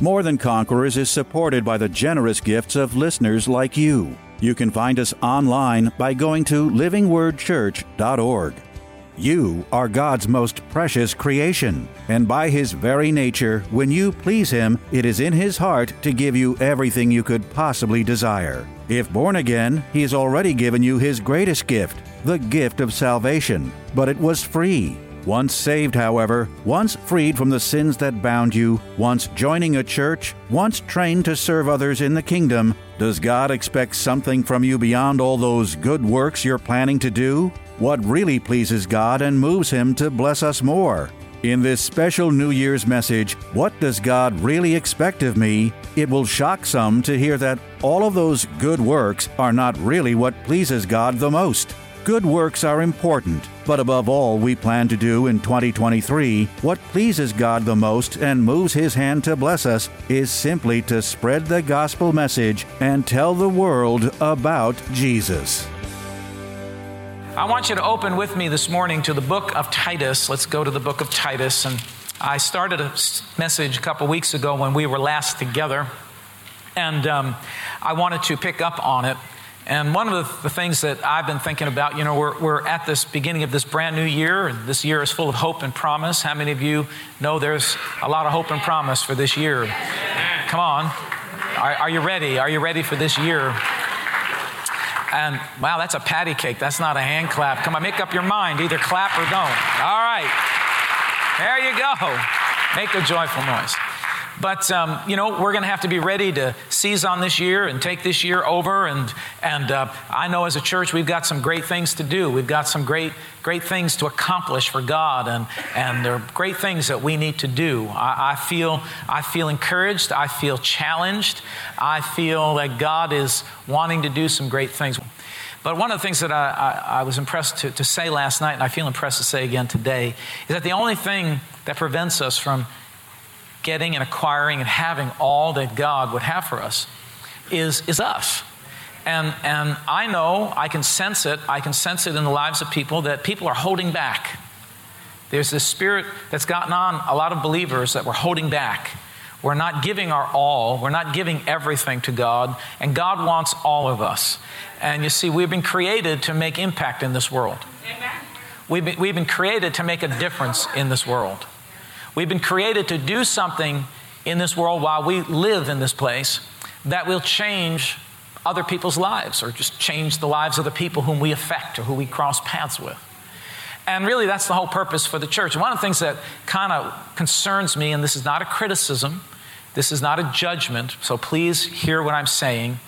More Than Conquerors is supported by the generous gifts of listeners like you. You can find us online by going to livingwordchurch.org. You are God's most precious creation, and by His very nature, when you please Him, it is in His heart to give you everything you could possibly desire. If born again, He has already given you His greatest gift, the gift of salvation, but it was free. Once saved, however, once freed from the sins that bound you, once joining a church, once trained to serve others in the kingdom, does God expect something from you beyond all those good works you're planning to do? What really pleases God and moves Him to bless us more? In this special New Year's message, What Does God Really Expect of Me? it will shock some to hear that all of those good works are not really what pleases God the most. Good works are important, but above all, we plan to do in 2023 what pleases God the most and moves His hand to bless us is simply to spread the gospel message and tell the world about Jesus. I want you to open with me this morning to the book of Titus. Let's go to the book of Titus. And I started a message a couple weeks ago when we were last together, and um, I wanted to pick up on it. And one of the, things that I've been thinking about, you know, we're, we're at this beginning of this brand new year, and this year is full of hope and promise. How many of you know there's a lot of hope and promise for this year? Come on. Are, are you ready? Are you ready for this year? And wow, that's a patty cake. That's not a hand clap. Come on, make up your mind. Either clap or don't. All right. There you go. Make a joyful noise. But um, you know, we're going to have to be ready to seize on this year and take this year over. And and uh, I know as a church we've got some great things to do. We've got some great great things to accomplish for God, and and there are great things that we need to do. I, I feel I feel encouraged. I feel challenged. I feel that God is wanting to do some great things. But one of the things that I, I, I was impressed to, to say last night, and I feel impressed to say again today, is that the only thing that prevents us from getting and acquiring and having all that God would have for us is, is us. And, and I know, I can sense it, I can sense it in the lives of people that people are holding back. There's this spirit that's gotten on a lot of believers that we're holding back. We're not giving our all, we're not giving everything to God, and God wants all of us. And you see, we've been created to make impact in this world. Amen. We've been, we've been created to make a difference in this world. We've been created to do something in this world while we live in this place that will change other people's lives or just change the lives of the people whom we affect or who we cross paths with. And really, that's the whole purpose for the church. one of the things that kind of concerns me, and this is not a criticism, this is not a judgment, so please hear what I'm saying.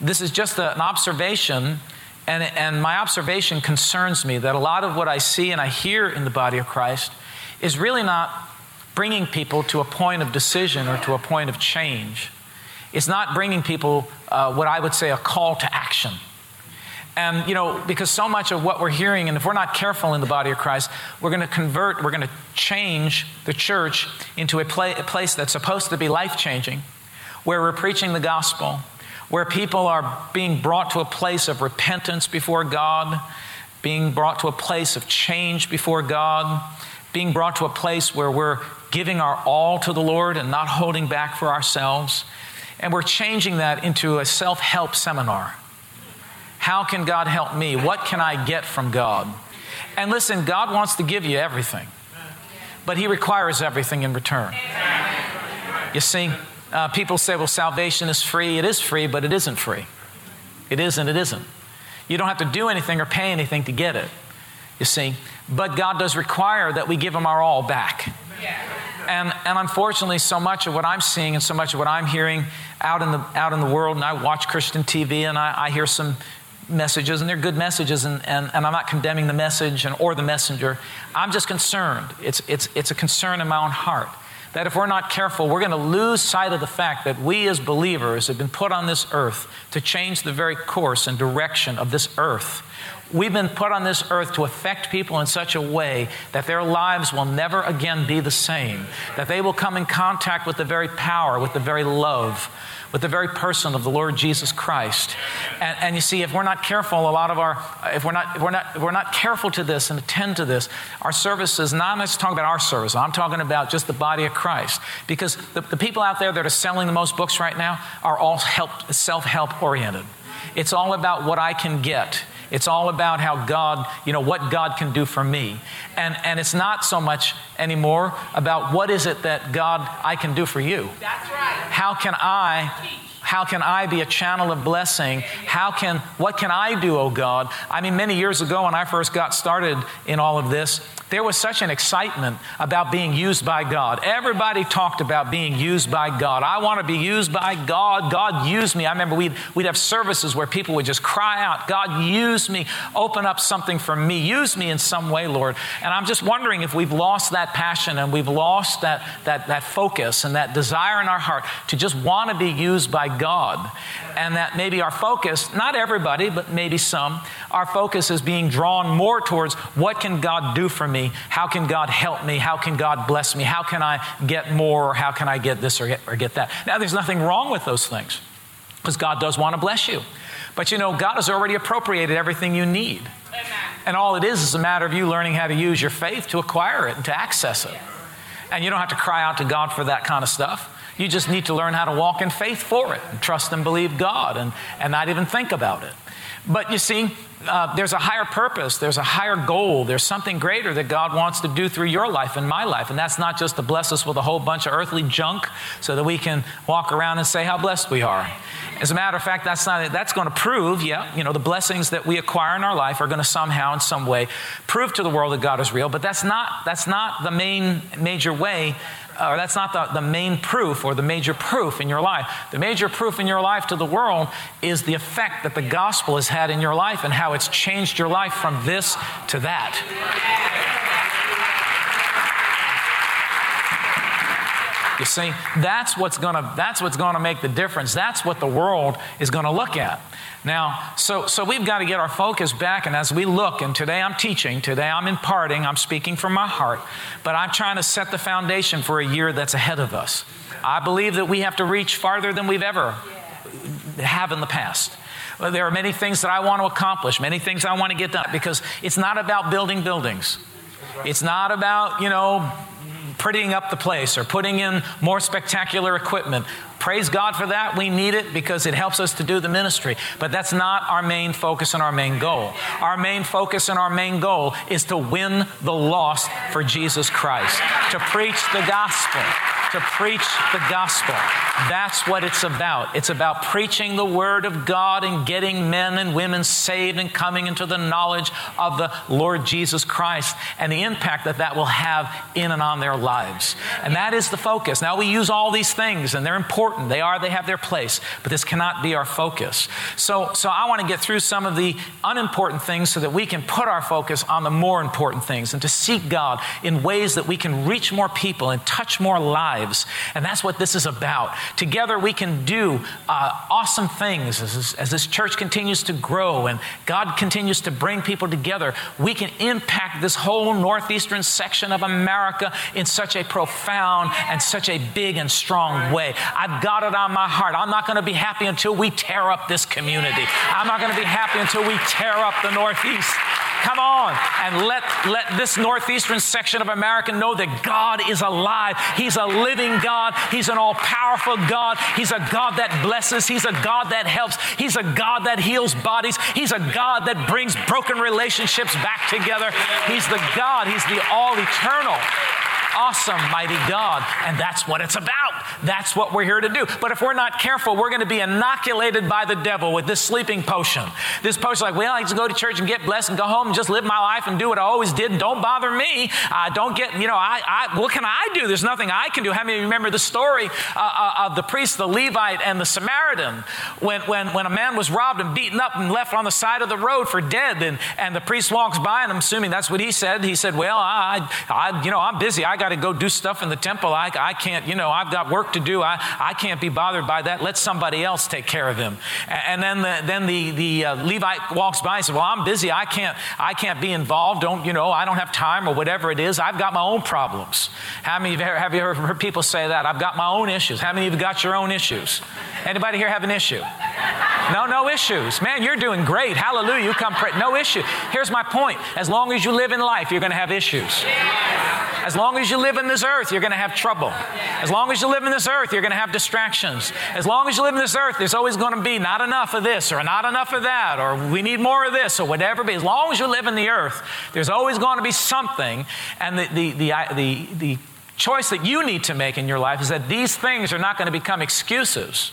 This is just a, an observation, and, and my observation concerns me that a lot of what I see and I hear in the body of Christ is really not bringing people to a point of decision or to a point of change. It's not bringing people uh, what I would say a call to action. And, you know, because so much of what we're hearing, and if we're not careful in the body of Christ, we're going to convert, we're going to change the church into a, pla- a place that's supposed to be life changing, where we're preaching the gospel, where people are being brought to a place of repentance before God, being brought to a place of change before God, being brought to a place where we're giving our all to the Lord and not holding back for ourselves. And we're changing that into a self help seminar. How can God help me? What can I get from God? And listen, God wants to give you everything, but He requires everything in return. You see, uh, people say, well, salvation is free. It is free, but it isn't free. It is and it isn't. You don't have to do anything or pay anything to get it, you see. But God does require that we give Him our all back. And, and unfortunately, so much of what I'm seeing and so much of what I'm hearing out in the, out in the world, and I watch Christian TV and I, I hear some messages, and they're good messages, and, and, and I'm not condemning the message and, or the messenger. I'm just concerned. It's, it's, it's a concern in my own heart that if we're not careful, we're going to lose sight of the fact that we as believers have been put on this earth to change the very course and direction of this earth. We've been put on this earth to affect people in such a way that their lives will never again be the same, that they will come in contact with the very power, with the very love, with the very person of the Lord Jesus Christ. And, and, you see, if we're not careful, a lot of our, if we're not, if we're not, we're not careful to this and attend to this, our services, not I'm just talking about our service, I'm talking about just the body of Christ. Because the, the people out there that are selling the most books right now are all help, self-help oriented. It's all about what I can get. It's all about how God, you know, what God can do for me. And, and it's not so much anymore about what is it that God I can do for you. That's right. How can I how can I be a channel of blessing? How can, what can I do, oh God? I mean, many years ago when I first got started in all of this, there was such an excitement about being used by God. Everybody talked about being used by God. I want to be used by God. God, use me. I remember we'd, we'd have services where people would just cry out, God, use me. Open up something for me. Use me in some way, Lord. And I'm just wondering if we've lost that passion and we've lost that, that, that focus and that desire in our heart to just want to be used by God. And that maybe our focus, not everybody, but maybe some, our focus is being drawn more towards what can God do for me? Me? How can God help me? How can God bless me? How can I get more? Or how can I get this or get, or get that? Now, there's nothing wrong with those things because God does want to bless you. But you know, God has already appropriated everything you need. Amen. And all it is is a matter of you learning how to use your faith to acquire it and to access it. And you don't have to cry out to God for that kind of stuff. You just need to learn how to walk in faith for it and trust and believe God and, and not even think about it. But you see, uh, there's a higher purpose, there's a higher goal, there's something greater that God wants to do through your life and my life. And that's not just to bless us with a whole bunch of earthly junk so that we can walk around and say how blessed we are. As a matter of fact, that's not that's going to prove, yeah, you know, the blessings that we acquire in our life are going to somehow in some way prove to the world that God is real, but that's not that's not the main major way or that's not the, the main proof or the major proof in your life. The major proof in your life to the world is the effect that the gospel has had in your life and how it's changed your life from this to that. You see, that's what's gonna that's what's gonna make the difference. That's what the world is gonna look at. Now, so, so we've got to get our focus back, and as we look, and today I'm teaching, today I'm imparting, I'm speaking from my heart, but I'm trying to set the foundation for a year that's ahead of us. I believe that we have to reach farther than we've ever have in the past. There are many things that I want to accomplish, many things I want to get done, because it's not about building buildings. It's not about, you know, prettying up the place or putting in more spectacular equipment. Praise God for that. We need it because it helps us to do the ministry. But that's not our main focus and our main goal. Our main focus and our main goal is to win the lost for Jesus Christ, to preach the gospel to preach the gospel. That's what it's about. It's about preaching the word of God and getting men and women saved and coming into the knowledge of the Lord Jesus Christ and the impact that that will have in and on their lives. And that is the focus. Now, we use all these things and they're important. They are, they have their place, but this cannot be our focus. So, so I want to get through some of the unimportant things so that we can put our focus on the more important things and to seek God in ways that we can reach more people and touch more lives lives. And that's what this is about. Together, we can do uh, awesome things as, as this church continues to grow and God continues to bring people together. We can impact this whole northeastern section of America in such a profound and such a big and strong way. I've got it on my heart. I'm not going to be happy until we tear up this community. I'm not going to be happy until we tear up the Northeast. Come on and let, let this northeastern section of America know that God is alive. He's a living God. He's an all powerful God. He's a God that blesses. He's a God that helps. He's a God that heals bodies. He's a God that brings broken relationships back together. He's the God, He's the all eternal awesome, mighty God. And that's what it's about. That's what we're here to do. But if we're not careful, we're going to be inoculated by the devil with this sleeping potion. This potion, like, well, I just go to church and get blessed and go home and just live my life and do what I always did and don't bother me. Uh, don't get, you know, I, I, what can I do? There's nothing I can do. How many remember the story uh, uh, of the priest, the Levite, and the Samaritan when, when, when a man was robbed and beaten up and left on the side of the road for dead? And, and the priest walks by, and I'm assuming that's what he said. He said, Well, I, I you know, I'm busy. I got to go do stuff in the temple. I, I can't, you know, I've got work to do. I, I can't be bothered by that. Let somebody else take care of him. And then the, then the, the uh, Levite walks by and says, Well, I'm busy. I can't, I can't be involved. Don't, you know, I don't have time or whatever it is. I've got my own problems. How many you have you ever heard people say that? I've got my own issues. How many of you got your own issues? Anybody here have an issue? No, no issues. Man, you're doing great. Hallelujah. You come pray. No issue. Here's my point. As long as you live in life, you're going to have issues. As long as you live in this earth, you're going to have trouble. As long as you live in this earth, you're going to have distractions. As long as you live in this earth, there's always going to be not enough of this or not enough of that or we need more of this or whatever. But as long as you live in the earth, there's always going to be something. And the, the, the, the, the choice that you need to make in your life is that these things are not going to become excuses.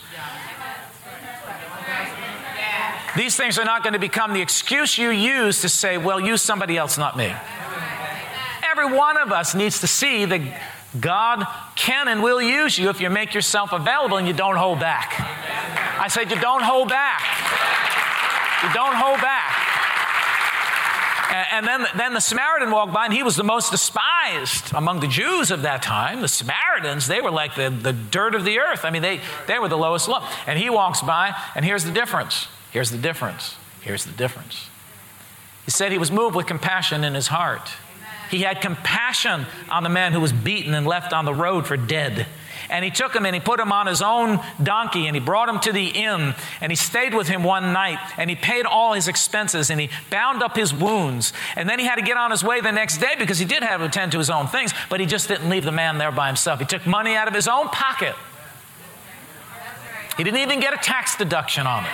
These things are not going to become the excuse you use to say, well, use somebody else, not me. Every one of us needs to see that God can and will use you if you make yourself available and you don't hold back. I said, you don't hold back. You don't hold back. And then, then the Samaritan walked by, and he was the most despised among the Jews of that time. The Samaritans, they were like the, the dirt of the earth. I mean, they, they were the lowest low. And he walks by, and here's the difference. Here's the difference. Here's the difference. He said he was moved with compassion in his heart. He had compassion on the man who was beaten and left on the road for dead. And he took him and he put him on his own donkey and he brought him to the inn and he stayed with him one night and he paid all his expenses and he bound up his wounds. And then he had to get on his way the next day because he did have to attend to his own things, but he just didn't leave the man there by himself. He took money out of his own pocket. He didn't even get a tax deduction on it.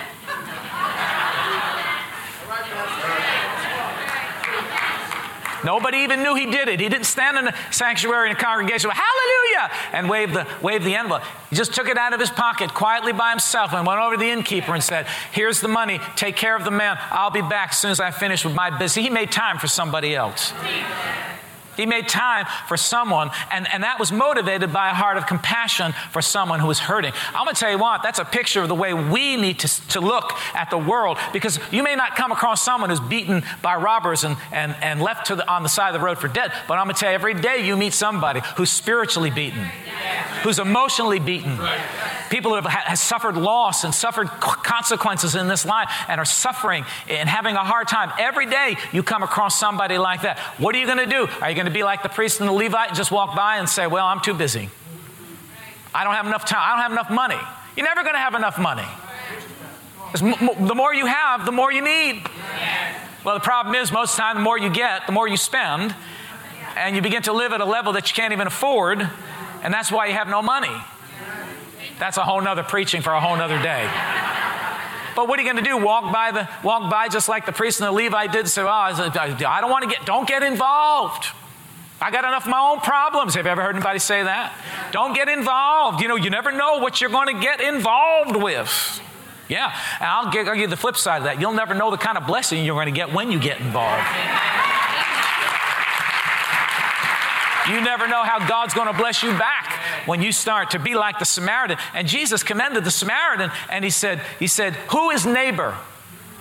Nobody even knew he did it. He didn't stand in the sanctuary in the congregation, hallelujah, and wave the, wave the envelope. He just took it out of his pocket quietly by himself and went over to the innkeeper and said, Here's the money. Take care of the man. I'll be back as soon as I finish with my business. He made time for somebody else. He made time for someone, and, and that was motivated by a heart of compassion for someone who was hurting. I'm going to tell you what, that's a picture of the way we need to, to look at the world because you may not come across someone who's beaten by robbers and, and, and left to the, on the side of the road for dead, but I'm going to tell you, every day you meet somebody who's spiritually beaten, who's emotionally beaten. People who have, have suffered loss and suffered consequences in this life and are suffering and having a hard time. Every day you come across somebody like that. What are you going to do? Are you going to be like the priest and the Levite and just walk by and say, Well, I'm too busy. I don't have enough time. I don't have enough money. You're never going to have enough money. The more you have, the more you need. Well, the problem is, most of the time, the more you get, the more you spend, and you begin to live at a level that you can't even afford, and that's why you have no money. That's a whole nother preaching for a whole nother day. But what are you going to do? Walk by the walk by just like the priest and the Levite did. Say, oh, uh, I don't want to get. Don't get involved. I got enough of my own problems. Have you ever heard anybody say that? Don't get involved. You know, you never know what you're going to get involved with. Yeah, and I'll give you the flip side of that. You'll never know the kind of blessing you're going to get when you get involved. You never know how God's going to bless you back when you start to be like the Samaritan. And Jesus commended the Samaritan and he said, he said, "Who is neighbor?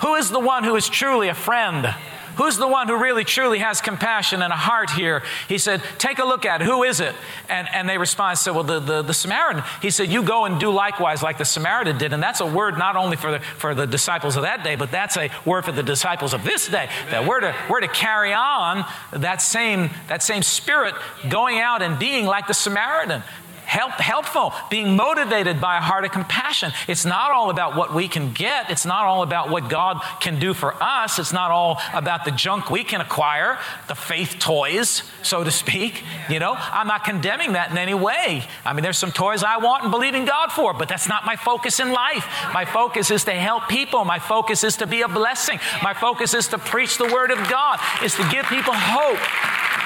Who is the one who is truly a friend?" Who's the one who really truly has compassion and a heart here? He said, Take a look at it. Who is it? And, and they responded, said, Well, the, the, the Samaritan. He said, You go and do likewise like the Samaritan did. And that's a word not only for the, for the disciples of that day, but that's a word for the disciples of this day. That we're to, we're to carry on that same, that same spirit going out and being like the Samaritan help, helpful, being motivated by a heart of compassion. It's not all about what we can get. It's not all about what God can do for us. It's not all about the junk we can acquire, the faith toys, so to speak. You know, I'm not condemning that in any way. I mean, there's some toys I want and believe in God for, but that's not my focus in life. My focus is to help people. My focus is to be a blessing. My focus is to preach the word of God, is to give people hope.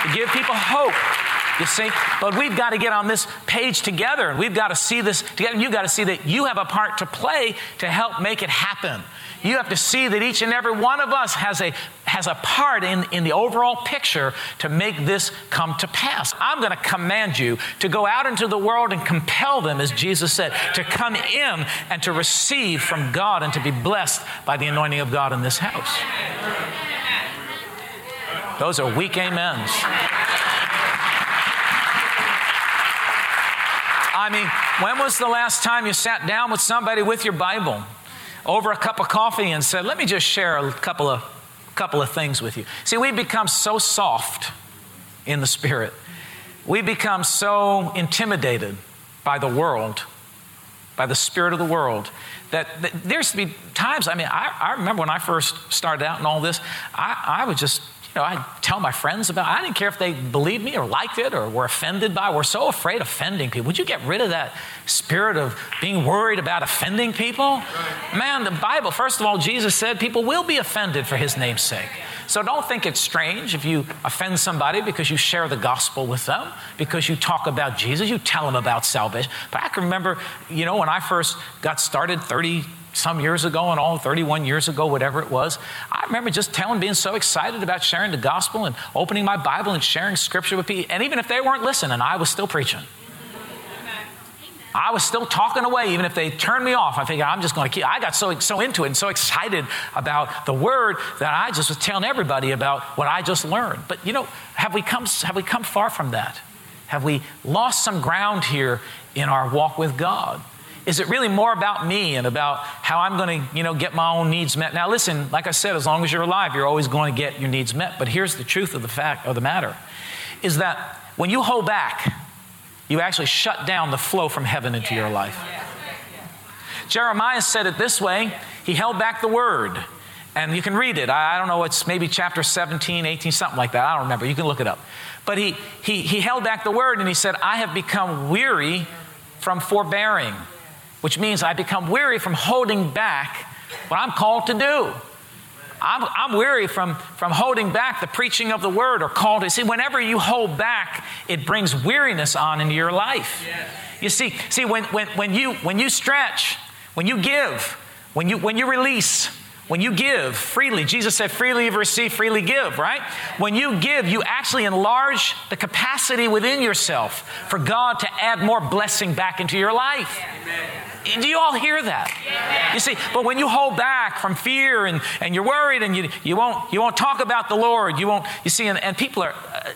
To give people hope. You see? But we've got to get on this page together. We've got to see this together. You've got to see that you have a part to play to help make it happen. You have to see that each and every one of us has a, has a part in, in the overall picture to make this come to pass. I'm going to command you to go out into the world and compel them, as Jesus said, to come in and to receive from God and to be blessed by the anointing of God in this house. Those are weak amens. I mean, when was the last time you sat down with somebody with your Bible over a cup of coffee and said, Let me just share a couple of, couple of things with you? See, we've become so soft in the spirit, we become so intimidated by the world, by the spirit of the world, that, that there's to be times, I mean, I, I remember when I first started out in all this, I, I would just know, I tell my friends about. I didn't care if they believed me or liked it or were offended by. It. We're so afraid of offending people. Would you get rid of that spirit of being worried about offending people? Man, the Bible. First of all, Jesus said people will be offended for His name's sake. So don't think it's strange if you offend somebody because you share the gospel with them, because you talk about Jesus, you tell them about salvation. But I can remember, you know, when I first got started 30 some years ago and all 31 years ago, whatever it was. I remember just telling, being so excited about sharing the gospel and opening my Bible and sharing scripture with people. And even if they weren't listening, I was still preaching. I was still talking away, even if they turned me off. I figured I'm just going to keep. I got so so into it and so excited about the word that I just was telling everybody about what I just learned. But you know, have we come have we come far from that? Have we lost some ground here in our walk with God? Is it really more about me and about how I'm going to, you know, get my own needs met? Now, listen, like I said, as long as you're alive, you're always going to get your needs met. But here's the truth of the fact of the matter is that when you hold back, you actually shut down the flow from heaven into your life. Jeremiah said it this way he held back the word. And you can read it. I, don't know, it's maybe chapter 17, 18, something like that. I don't remember. You can look it up. But he, he, he held back the word and he said, I have become weary from forbearing which means I become weary from holding back what I'm called to do. I'm, I'm, weary from, from holding back the preaching of the word or called to see whenever you hold back it brings weariness on into your life yes. you see see when, when, when you when you stretch when you give when you when you release when you give freely, Jesus said, freely you've received, freely give, right? When you give, you actually enlarge the capacity within yourself for God to add more blessing back into your life. Amen. Do you all hear that? You see, but when you hold back from fear and, and you're worried and you, you, won't, you won't talk about the Lord, you won't, you see, and, and people are, uh,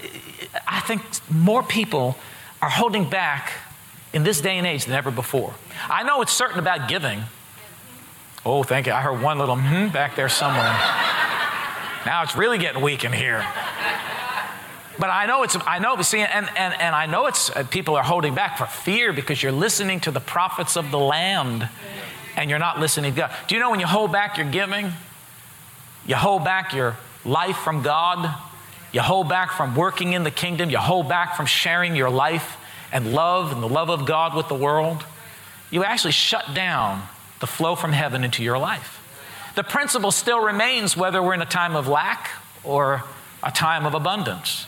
I think more people are holding back in this day and age than ever before. I know it's certain about giving. Oh, thank you. I heard one little hmm back there somewhere. now it's really getting weak in here. But I know it's, I know, see, and, and, and I know it's, uh, people are holding back for fear because you're listening to the prophets of the land and you're not listening to God. Do you know when you hold back your giving, you hold back your life from God, you hold back from working in the kingdom, you hold back from sharing your life and love and the love of God with the world, you actually shut down the flow from heaven into your life. The principle still remains whether we're in a time of lack or a time of abundance.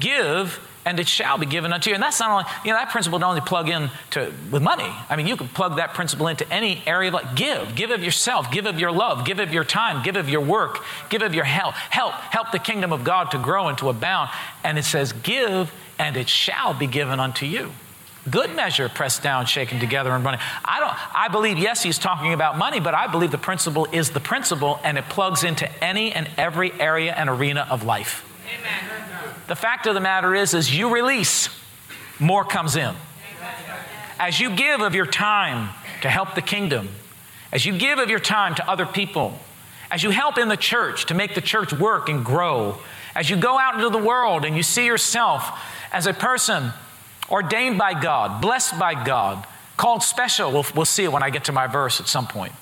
Give and it shall be given unto you. And that's not only, you know, that principle don't only plug in to with money. I mean, you can plug that principle into any area of like give. Give of yourself, give of your love, give of your time, give of your work, give of your help. Help, help the kingdom of God to grow and to abound. And it says, give and it shall be given unto you. Good measure, pressed down, shaken together, and running. I don't. I believe yes, he's talking about money, but I believe the principle is the principle, and it plugs into any and every area and arena of life. Amen. The fact of the matter is, as you release, more comes in. As you give of your time to help the kingdom, as you give of your time to other people, as you help in the church to make the church work and grow, as you go out into the world and you see yourself as a person ordained by God, blessed by God, called special. We'll, we'll see it when I get to my verse at some point.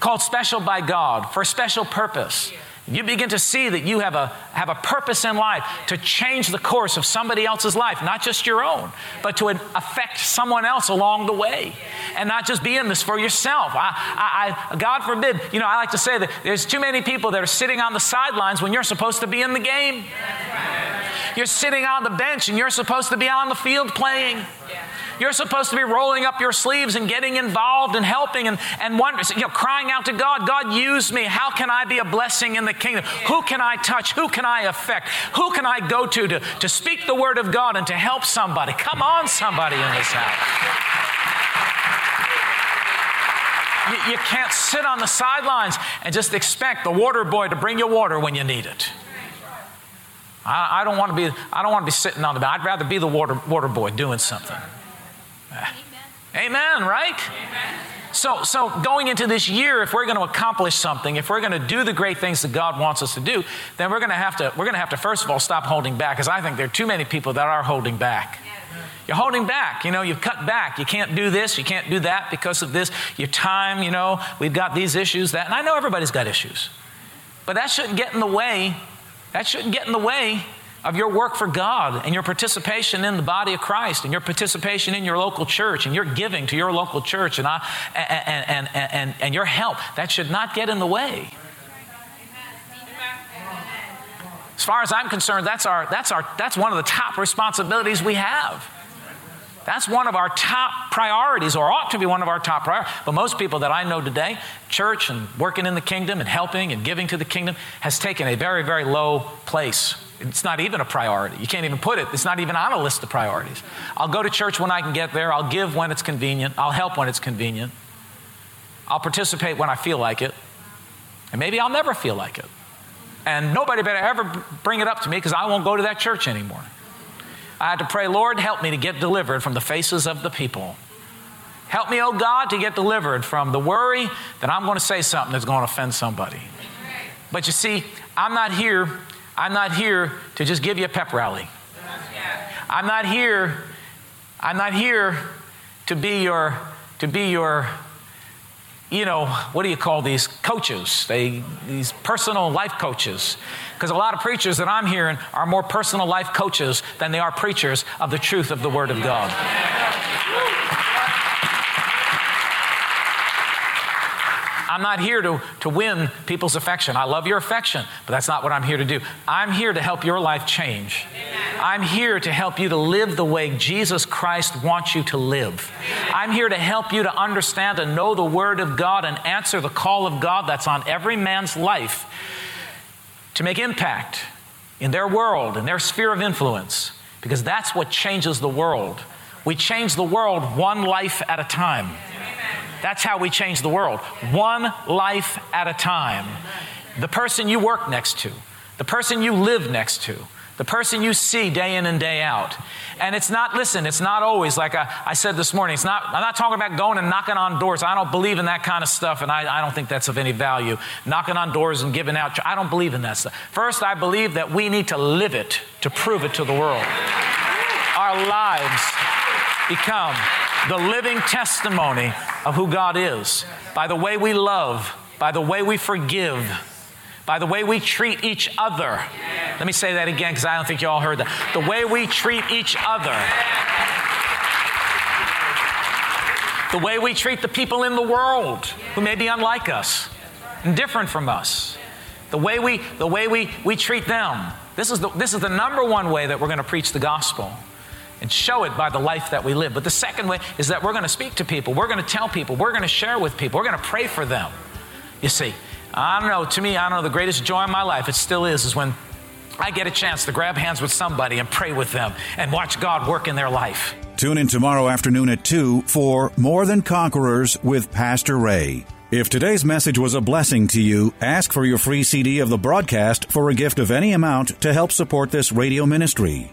Called special by God for a special purpose. You begin to see that you have a, have a purpose in life to change the course of somebody else's life, not just your own, but to affect someone else along the way. And not just be in this for yourself. I, I, I, God forbid, you know, I like to say that there's too many people that are sitting on the sidelines when you're supposed to be in the game. You're sitting on the bench and you're supposed to be on the field playing. You're supposed to be rolling up your sleeves and getting involved and helping and, and wondering, you know, crying out to God, God, use me. How can I be a blessing in the kingdom? Who can I touch? Who can I affect? Who can I go to to, to speak the word of God and to help somebody? Come on, somebody in this house. You, you can't sit on the sidelines and just expect the water boy to bring you water when you need it. I, I don't want to be, I don't want to be sitting on the. I'd rather be the water, water boy doing something. Amen, Amen right? Amen. So, so going into this year, if we're going to accomplish something, if we're going to do the great things that God wants us to do, then we're going to have to, we're going to have to first of all stop holding back, because I think there are too many people that are holding back. You're holding back. You know, you've cut back. You can't do this. You can't do that because of this. Your time, you know, we've got these issues, that. And I know everybody's got issues. But that shouldn't get in the way. That shouldn't get in the way of your work for God and your participation in the body of Christ and your participation in your local church and your giving to your local church and, I, and, and, and, and, and your help. That should not get in the way. As far as I'm concerned, that's, our, that's, our, that's one of the top responsibilities we have. That's one of our top priorities, or ought to be one of our top priorities. But most people that I know today, church and working in the kingdom and helping and giving to the kingdom, has taken a very, very low place. It's not even a priority. You can't even put it, it's not even on a list of priorities. I'll go to church when I can get there, I'll give when it's convenient, I'll help when it's convenient, I'll participate when I feel like it, and maybe I'll never feel like it. And nobody better ever bring it up to me because I won't go to that church anymore. I had to pray, Lord, help me to get delivered from the faces of the people. Help me, oh God, to get delivered from the worry that I'm going to say something that's going to offend somebody. But you see, I'm not here. I'm not here to just give you a pep rally. I'm not here. I'm not here to be your to be your you know, what do you call these coaches? They, these personal life coaches. Because a lot of preachers that I'm hearing are more personal life coaches than they are preachers of the truth of the Word of God. I'm not here to, to win people's affection. I love your affection, but that's not what I'm here to do. I'm here to help your life change. I'm here to help you to live the way Jesus Christ wants you to live. I'm here to help you to understand and know the Word of God and answer the call of God that's on every man's life to make impact in their world, in their sphere of influence, because that's what changes the world. We change the world one life at a time. That's how we change the world. One life at a time. The person you work next to, the person you live next to, the person you see day in and day out. And it's not, listen, it's not always like I, I, said this morning, it's not, I'm not talking about going and knocking on doors. I don't believe in that kind of stuff, and I, I don't think that's of any value. Knocking on doors and giving out, I don't believe in that stuff. First, I believe that we need to live it to prove it to the world. Our lives become the living testimony of who God is by the way we love, by the way we forgive, by the way we treat each other. Let me say that again because I don't think you all heard that. The way we treat each other. The way we treat the people in the world who may be unlike us and different from us. The way we, the way we, we treat them. This is, the, this is the number one way that we're going to preach the gospel and show it by the life that we live. But the second way is that we're going to speak to people, we're going to tell people, we're going to share with people, we're going to pray for them. You see, I don't know, to me, I don't know, the greatest joy in my life, it still is, is when I get a chance to grab hands with somebody and pray with them and watch God work in their life. Tune in tomorrow afternoon at 2 for More Than Conquerors with Pastor Ray. If today's message was a blessing to you, ask for your free CD of the broadcast for a gift of any amount to help support this radio ministry.